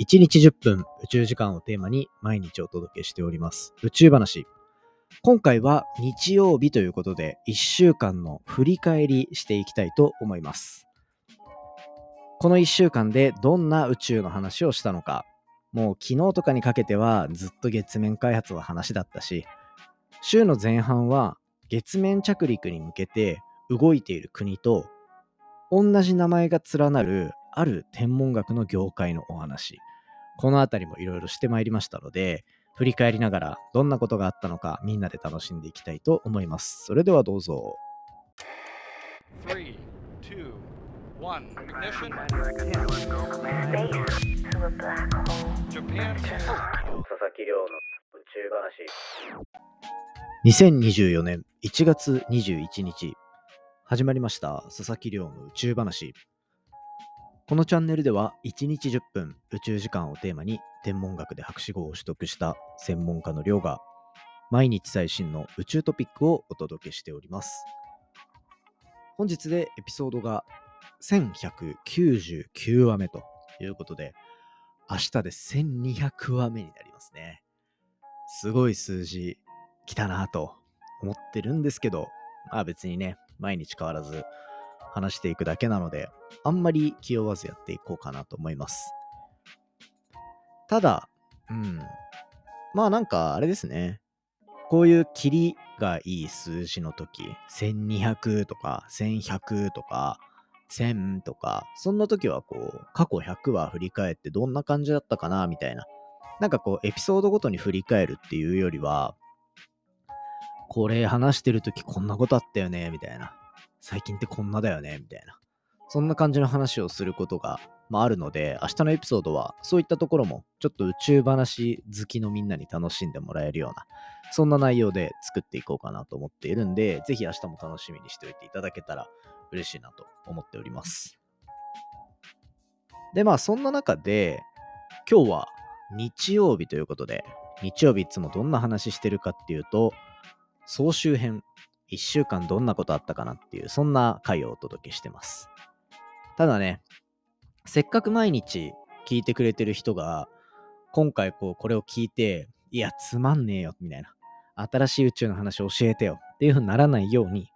1日10分宇宙時間をテーマに毎日お届けしております宇宙話。今回は日曜日ということで1週間の振り返りしていきたいと思います。この1週間でどんな宇宙の話をしたのか、もう昨日とかにかけてはずっと月面開発の話だったし、週の前半は月面着陸に向けて動いている国と同じ名前が連なるある天文学の業界のお話この辺りもいろいろしてまいりましたので振り返りながらどんなことがあったのかみんなで楽しんでいきたいと思います。それではどうぞ。3 2 1 ignition. Japan. 佐々木亮の宇宙話。2024年1月21日。始まりました。佐々木亮の宇宙話このチャンネルでは1日10分宇宙時間をテーマに天文学で博士号を取得した専門家の亮が毎日最新の宇宙トピックをお届けしております。本日でエピソードが1199話目ということで明日で1200話目になりますね。すごい数字来たなと思ってるんですけどまあ別にね毎日変わらず話していくだけなので、あんまり気負わずやっていこうかなと思います。ただ、うん。まあなんかあれですね。こういうキリがいい数字の時、1200とか1100とか1000とか、そんな時はこう、過去100話振り返ってどんな感じだったかなみたいな。なんかこう、エピソードごとに振り返るっていうよりは、これ話してる時こんなことあったよねみたいな。最近ってこんなだよねみたいな。そんな感じの話をすることが、まあ、あるので、明日のエピソードはそういったところもちょっと宇宙話好きのみんなに楽しんでもらえるような、そんな内容で作っていこうかなと思っているんで、ぜひ明日も楽しみにしておいていただけたら嬉しいなと思っております。で、まあそんな中で、今日は日曜日ということで、日曜日いつもどんな話してるかっていうと、総集編1週間どんなことあったかなっていう、そんな回をお届けしてます。ただね、せっかく毎日聞いてくれてる人が、今回こう、これを聞いて、いや、つまんねえよ、みたいな。新しい宇宙の話教えてよっていう風にならないように、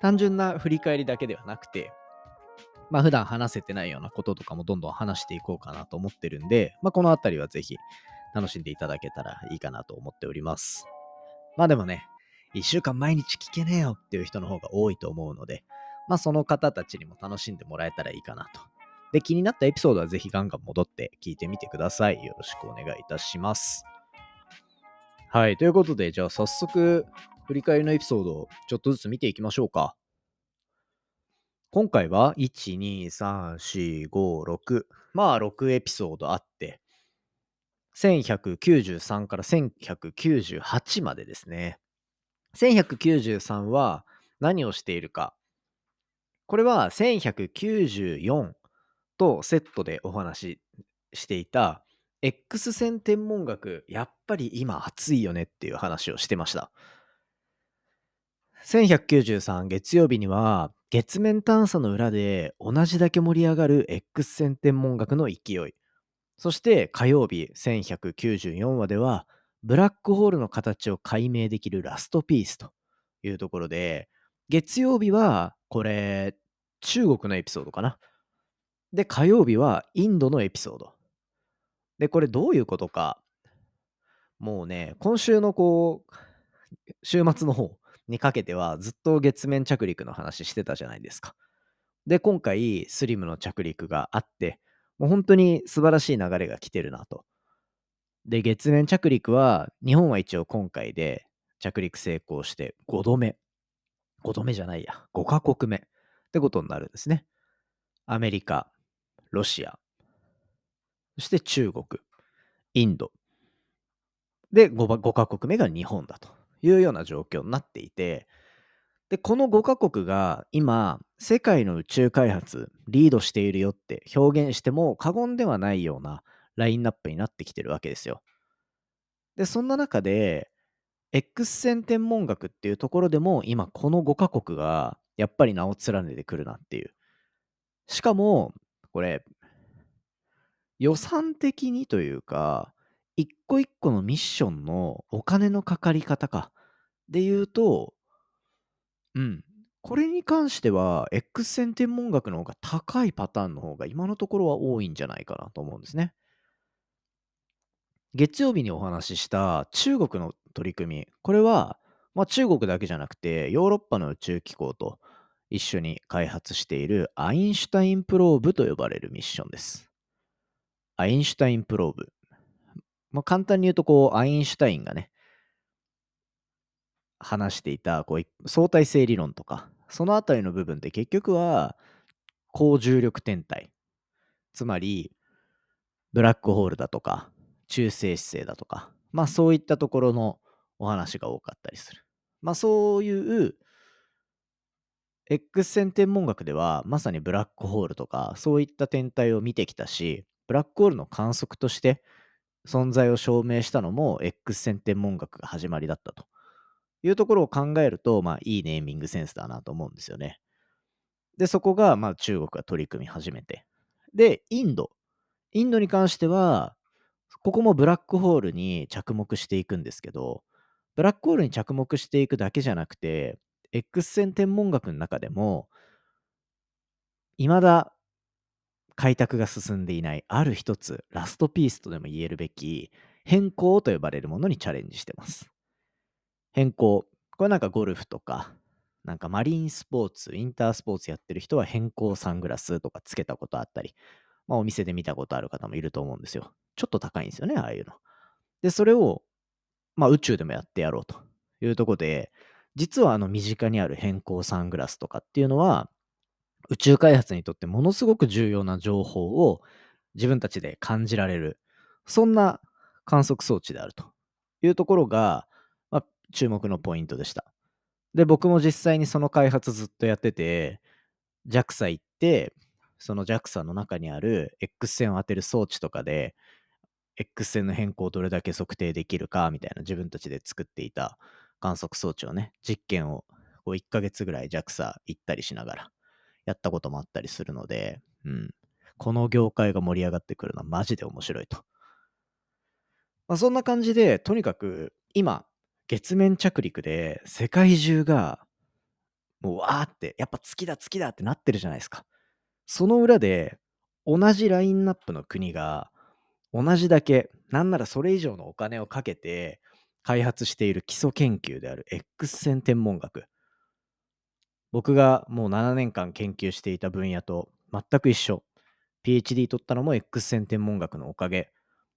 単純な振り返りだけではなくて、まあ普段話せてないようなこととかもどんどん話していこうかなと思ってるんで、まあこのあたりはぜひ楽しんでいただけたらいいかなと思っております。まあでもね、1週間毎日聞けねえよっていう人の方が多いと思うので、まあその方たちにも楽しんでもらえたらいいかなと。で、気になったエピソードはぜひガンガン戻って聞いてみてください。よろしくお願いいたします。はい。ということで、じゃあ早速、振り返りのエピソードをちょっとずつ見ていきましょうか。今回は、1、2、3、4、5、6。まあ、6エピソードあって、1193から1198までですね。1193は何をしているか。これは1194とセットでお話ししていた X 線天文学、やっぱり今熱いよねっていう話をしてました。1193月曜日には月面探査の裏で同じだけ盛り上がる X 線天文学の勢い。そして火曜日1194話ではブラックホールの形を解明できるラストピースというところで、月曜日はこれ中国のエピソードかな。で、火曜日はインドのエピソード。で、これどういうことか。もうね、今週のこう、週末の方にかけてはずっと月面着陸の話してたじゃないですか。で、今回スリムの着陸があって、もう本当に素晴らしい流れが来てるなと。で、月面着陸は、日本は一応今回で着陸成功して5度目。5度目じゃないや。5カ国目ってことになるんですね。アメリカ、ロシア、そして中国、インド。で5、5カ国目が日本だというような状況になっていて、で、この5カ国が今、世界の宇宙開発リードしているよって表現しても過言ではないようなラインナップになってきてるわけですよ。で、そんな中で、X 線天文学っていうところでも今この5カ国がやっぱり名を連ねてくるなっていう。しかも、これ、予算的にというか、一個一個のミッションのお金のかかり方か。で言うと、うん。これに関しては、X 線天文学の方が高いパターンの方が今のところは多いんじゃないかなと思うんですね。月曜日にお話しした中国の取り組み、これは、まあ、中国だけじゃなくて、ヨーロッパの宇宙機構と一緒に開発しているアインシュタインプローブと呼ばれるミッションです。アインシュタインプローブ。まあ、簡単に言うと、こう、アインシュタインがね、話していたこう相対性理論とか、そのあたりの部分って結局は高重力天体。つまり、ブラックホールだとか、中性子星だとか、まあそういったところのお話が多かったりする。まあそういう X 線天文学ではまさにブラックホールとかそういった天体を見てきたし、ブラックホールの観測として存在を証明したのも X 線天文学が始まりだったというところを考えると、まあ、いいネーミングセンスだなと思うんですよね。で、そこが、まあ、中国が取り組み始めて。で、インド。インドに関しては、ここもブラックホールに着目していくんですけど、ブラックホールに着目していくだけじゃなくて、X 線天文学の中でも、未だ開拓が進んでいないある一つ、ラストピースとでも言えるべき、変更と呼ばれるものにチャレンジしてます。変更。これなんかゴルフとか、なんかマリンスポーツ、インタースポーツやってる人は変更サングラスとかつけたことあったり、まあお店で見たことある方もいると思うんですよ。ちょっと高いんですよね、ああいうの。で、それを、まあ宇宙でもやってやろうというところで、実はあの身近にある変更サングラスとかっていうのは、宇宙開発にとってものすごく重要な情報を自分たちで感じられる、そんな観測装置であるというところが、注目のポイントでした。で、僕も実際にその開発ずっとやってて、JAXA 行って、その JAXA の中にある X 線を当てる装置とかで、X 線の変更をどれだけ測定できるかみたいな自分たちで作っていた観測装置をね、実験をこう1ヶ月ぐらい JAXA 行ったりしながらやったこともあったりするので、うん。この業界が盛り上がってくるのはマジで面白いと。まあ、そんな感じで、とにかく今、月面着陸で世界中がもうわーってやっぱ月だ月だってなってるじゃないですか。その裏で同じラインナップの国が同じだけなんならそれ以上のお金をかけて開発している基礎研究である X 線天文学。僕がもう7年間研究していた分野と全く一緒。PhD 取ったのも X 線天文学のおかげ。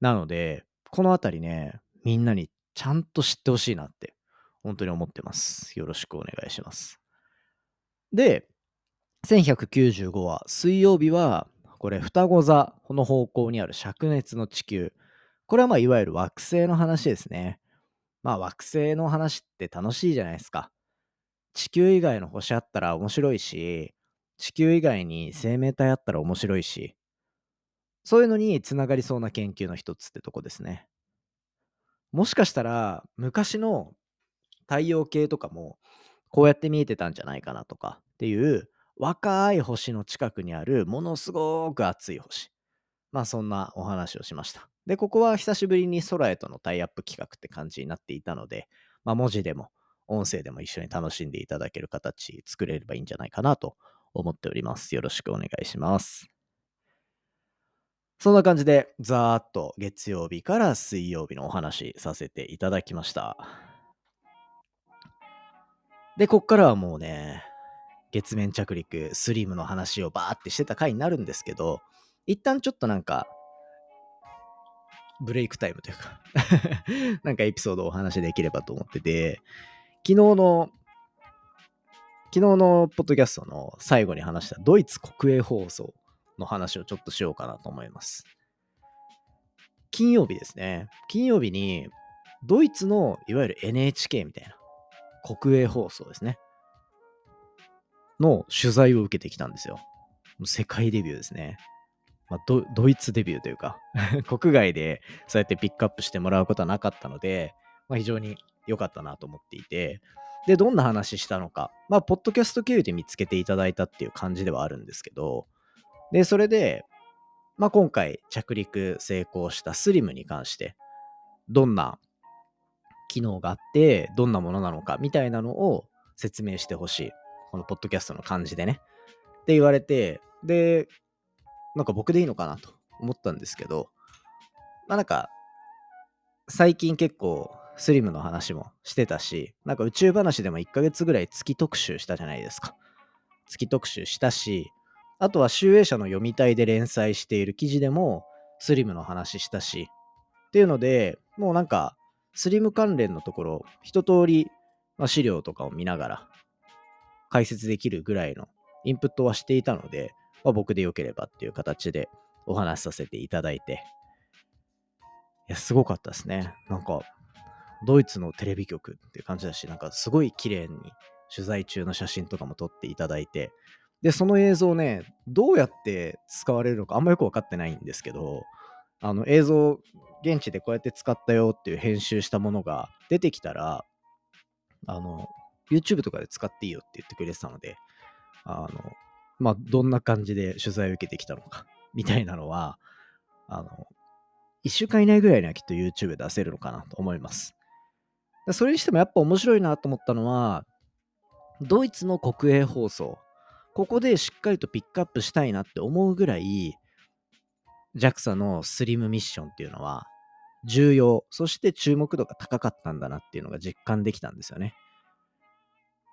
なので、このあたりね、みんなにちゃんと知ってほしいなって、本当に思ってます。よろしくお願いします。で、1195話、水曜日は、これ、双子座この方向にある灼熱の地球。これはまあ、いわゆる惑星の話ですね。まあ、惑星の話って楽しいじゃないですか。地球以外の星あったら面白いし、地球以外に生命体あったら面白いし、そういうのにつながりそうな研究の一つってとこですね。もしかしたら昔の太陽系とかもこうやって見えてたんじゃないかなとかっていう若い星の近くにあるものすごく熱い星。まあそんなお話をしました。で、ここは久しぶりに空へとのタイアップ企画って感じになっていたので、まあ文字でも音声でも一緒に楽しんでいただける形作れればいいんじゃないかなと思っております。よろしくお願いします。そんな感じで、ざーっと月曜日から水曜日のお話させていただきました。で、こっからはもうね、月面着陸、スリムの話をバーってしてた回になるんですけど、一旦ちょっとなんか、ブレイクタイムというか なんかエピソードをお話しできればと思ってて、昨日の、昨日のポッドキャストの最後に話したドイツ国営放送の話をちょっとしようかなと思います。金曜日ですね。金曜日に、ドイツのいわゆる NHK みたいな、国営放送ですね。の取材を受けてきたんですよ。世界デビューですね。まあ、ドドイツデビューというか 国外でそうやってピックアップしてもらうことはなかったので、まあ、非常に良かったなと思っていて、で、どんな話したのか、まあ、ポッドキャスト経由で見つけていただいたっていう感じではあるんですけど、で、それで、まあ、今回着陸成功したスリムに関して、どんな機能があって、どんなものなのかみたいなのを説明してほしい。このポッドキャストの感じでね。って言われて、で、なんか僕でいいのかなと思ったんですけど、まあなんか、最近結構スリムの話もしてたし、なんか宇宙話でも1ヶ月ぐらい月特集したじゃないですか。月特集したし、あとは集英社の読みたいで連載している記事でもスリムの話したし、っていうので、もうなんか、スリム関連のところ、一通り、ま、資料とかを見ながら解説できるぐらいのインプットはしていたので、まあ、僕でよければっていう形でお話しさせていただいて、いや、すごかったですね。なんか、ドイツのテレビ局っていう感じだし、なんかすごい綺麗に取材中の写真とかも撮っていただいて、で、その映像ね、どうやって使われるのかあんまよく分かってないんですけど、あの映像、現地でこうやって使ったよっていう編集したものが出てきたら、あの、YouTube とかで使っていいよって言ってくれてたので、あの、まあ、どんな感じで取材を受けてきたのか、みたいなのは、あの、1週間以内ぐらいにはきっと YouTube 出せるのかなと思います。それにしてもやっぱ面白いなと思ったのは、ドイツの国営放送、ここでしっかりとピックアップしたいなって思うぐらい、JAXA のスリムミッションっていうのは重要、そして注目度が高かったんだなっていうのが実感できたんですよね。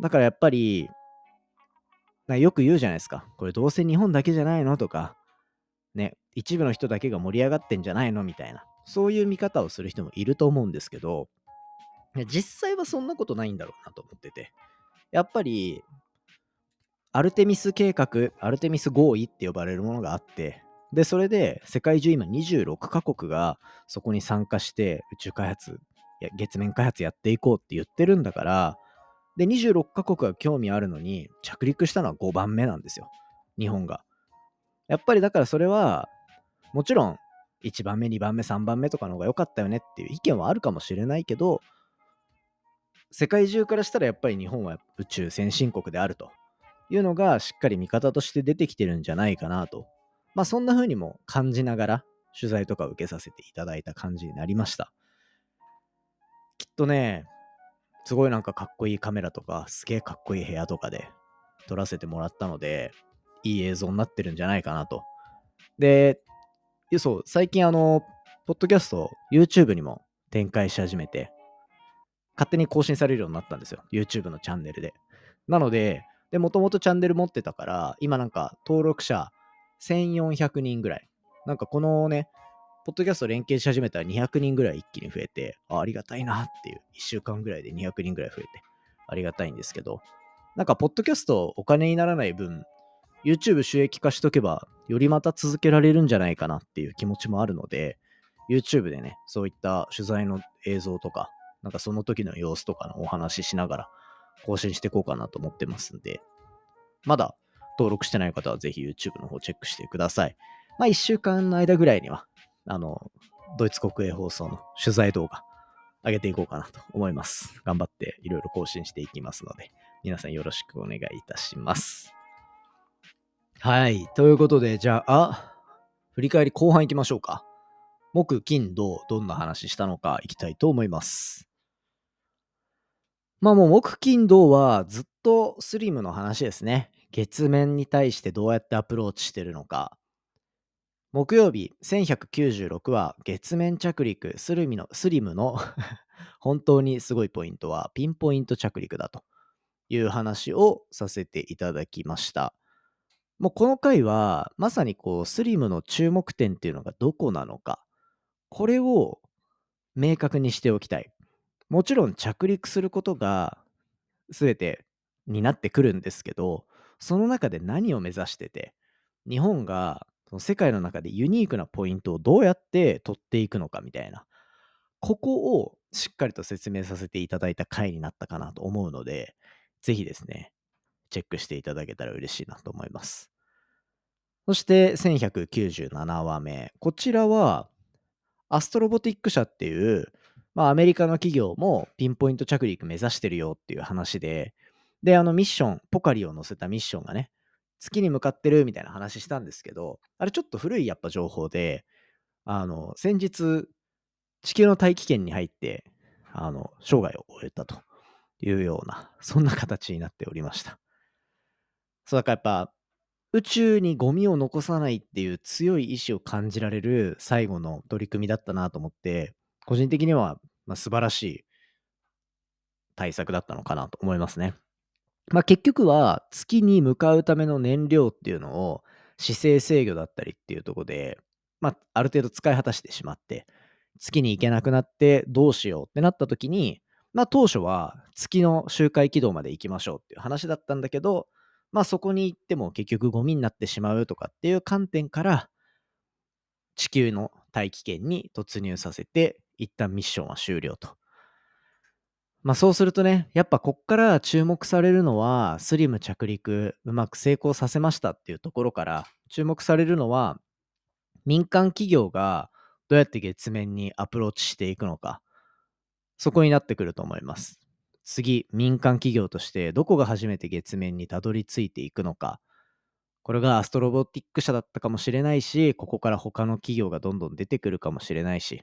だからやっぱり、よく言うじゃないですか。これどうせ日本だけじゃないの？とか、ね、一部の人だけが盛り上がってんじゃないの？みたいな、そういう見方をする人もいると思うんですけど、実際はそんなことないんだろうなと思ってて。やっぱり、アルテミス計画、アルテミス合意って呼ばれるものがあって、で、それで世界中今26カ国がそこに参加して宇宙開発、月面開発やっていこうって言ってるんだから、で、26カ国が興味あるのに着陸したのは5番目なんですよ。日本が。やっぱりだからそれは、もちろん1番目、2番目、3番目とかの方が良かったよねっていう意見はあるかもしれないけど、世界中からしたらやっぱり日本は宇宙先進国であるというのがしっかり見方として出てきてるんじゃないかなと。まあそんな風にも感じながら取材とか受けさせていただいた感じになりました。きっとね、すごいなんかかっこいいカメラとか、すげえかっこいい部屋とかで撮らせてもらったので、いい映像になってるんじゃないかなと。で、そう、最近あの、ポッドキャスト YouTube にも展開し始めて、勝手に更新されるようになったんですよ。YouTube のチャンネルで。なので、で、もともとチャンネル持ってたから、今なんか登録者1400人ぐらい。なんかこのね、ポッドキャスト連携し始めたら200人ぐらい一気に増えて、あありがたいなっていう、1週間ぐらいで200人ぐらい増えて、ありがたいんですけど、なんか、ポッドキャストお金にならない分、YouTube 収益化しとけば、よりまた続けられるんじゃないかなっていう気持ちもあるので、YouTube でね、そういった取材の映像とか、なんかその時の様子とかのお話ししながら更新していこうかなと思ってますんで、まだ登録してない方はぜひ YouTube の方チェックしてください。まあ1週間の間ぐらいには、あの、ドイツ国営放送の取材動画上げていこうかなと思います。頑張っていろいろ更新していきますので、皆さんよろしくお願いいたします。はい。ということで、じゃあ、振り返り後半行きましょうか。木、金、土、どんな話したのか行きたいと思います。まあもう木金土はずっとスリムの話ですね。月面に対してどうやってアプローチしてるのか。木曜日1196は月面着陸スリムのスリムの本当にすごいポイントはピンポイント着陸だという話をさせていただきました。もうこの回はまさにこうスリムの注目点っていうのがどこなのかこれを明確にしておきたい。もちろん着陸することが全てになってくるんですけど、その中で何を目指してて、日本がその世界の中でユニークなポイントをどうやって取っていくのかみたいな、ここをしっかりと説明させていただいた回になったかなと思うので、ぜひですね、チェックしていただけたら嬉しいなと思います。そして1197話目。こちらは、アストロボティック社っていう、まあ、アメリカの企業もピンポイント着陸目指してるよっていう話で、で、あのミッション、ポカリを載せたミッションがね、月に向かってるみたいな話したんですけど、あれちょっと古いやっぱ情報で、あの、先日、地球の大気圏に入って、あの、生涯を終えたというような、そんな形になっておりました。そうだからやっぱ、宇宙にゴミを残さないっていう強い意志を感じられる最後の取り組みだったなと思って、個人的には、まあ、素晴らしい対策だったのかなと思いますね。まあ、結局は月に向かうための燃料っていうのを姿勢制御だったりっていうとこで、まあ、ある程度使い果たしてしまって月に行けなくなってどうしようってなった時に、まあ、当初は月の周回軌道まで行きましょうっていう話だったんだけど、まあ、そこに行っても結局ゴミになってしまうとかっていう観点から地球の大気圏に突入させて一旦ミッションは終了と。まあそうするとね、やっぱこっから注目されるのは、スリム着陸うまく成功させましたっていうところから、注目されるのは、民間企業がどうやって月面にアプローチしていくのか、そこになってくると思います。次、民間企業としてどこが初めて月面にたどり着いていくのか、これがアストロボティック社だったかもしれないし、ここから他の企業がどんどん出てくるかもしれないし、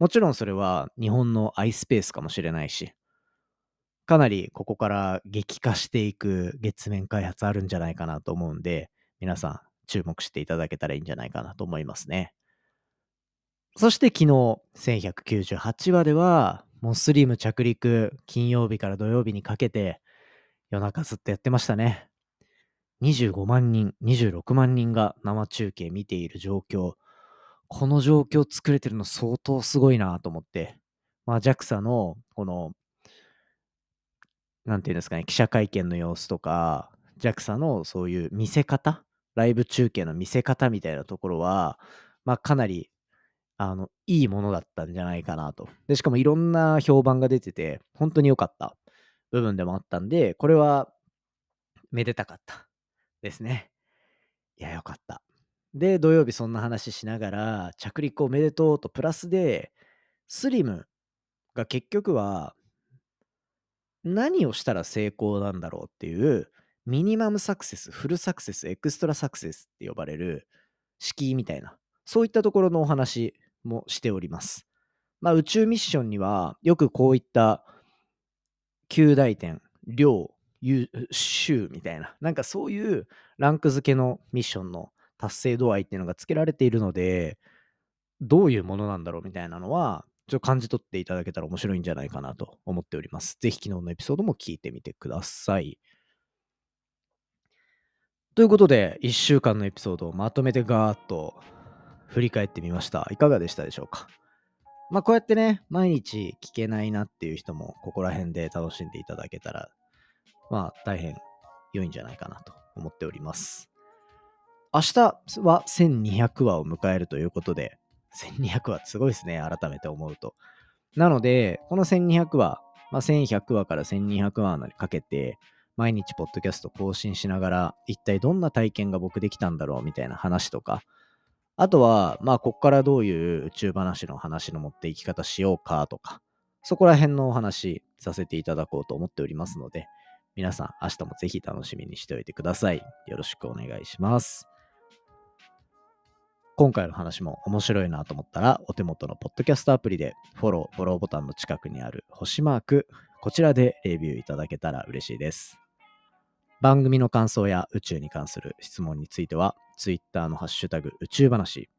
もちろんそれは日本の iSpace かもしれないし、かなりここから激化していく月面開発あるんじゃないかなと思うんで、皆さん注目していただけたらいいんじゃないかなと思いますね。そして昨日、1198話では、モスリム着陸、金曜日から土曜日にかけて、夜中ずっとやってましたね。25万人、26万人が生中継見ている状況。この状況作れてるの相当すごいなと思って、まあ、JAXA のこの、なんていうんですかね、記者会見の様子とか、JAXA のそういう見せ方、ライブ中継の見せ方みたいなところは、まあ、かなり、あの、いいものだったんじゃないかなと。で、しかもいろんな評判が出てて、本当に良かった部分でもあったんで、これは、めでたかったですね。いや、よかった。で、土曜日そんな話しながら、着陸おめでとうと、プラスで、スリムが結局は、何をしたら成功なんだろうっていう、ミニマムサクセス、フルサクセス、エクストラサクセスって呼ばれる敷居みたいな、そういったところのお話もしております。まあ、宇宙ミッションには、よくこういった9大点、量、週みたいな、なんかそういうランク付けのミッションの達成度合いっていうのがつけられているので、どういうものなんだろうみたいなのは、ちょっと感じ取っていただけたら面白いんじゃないかなと思っております。ぜひ昨日のエピソードも聞いてみてください。ということで、1週間のエピソードをまとめてガーッと振り返ってみました。いかがでしたでしょうか？まあこうやってね、毎日聞けないなっていう人もここら辺で楽しんでいただけたら、まあ大変良いんじゃないかなと思っております。明日は1200話を迎えるということで、1200話すごいですね、改めて思うと。なので、この1200話、まあ、1100話から1200話にかけて、毎日ポッドキャスト更新しながら、一体どんな体験が僕できたんだろうみたいな話とか、あとは、まあ、こっからどういう宇宙話の話の持っていき方しようかとか、そこら辺のお話させていただこうと思っておりますので、皆さん明日もぜひ楽しみにしておいてください。よろしくお願いします。今回の話も面白いなと思ったら、お手元のポッドキャストアプリでフォロー、フォローボタンの近くにある星マーク、こちらでレビューいただけたら嬉しいです。番組の感想や宇宙に関する質問については、Twitter のハッシュタグ宇宙話、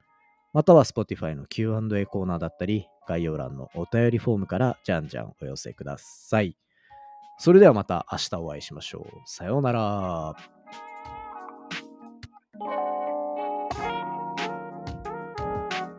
または Spotify の Q&A コーナーだったり、概要欄のお便りフォームからじゃんじゃんお寄せください。それではまた明日お会いしましょう。さようなら。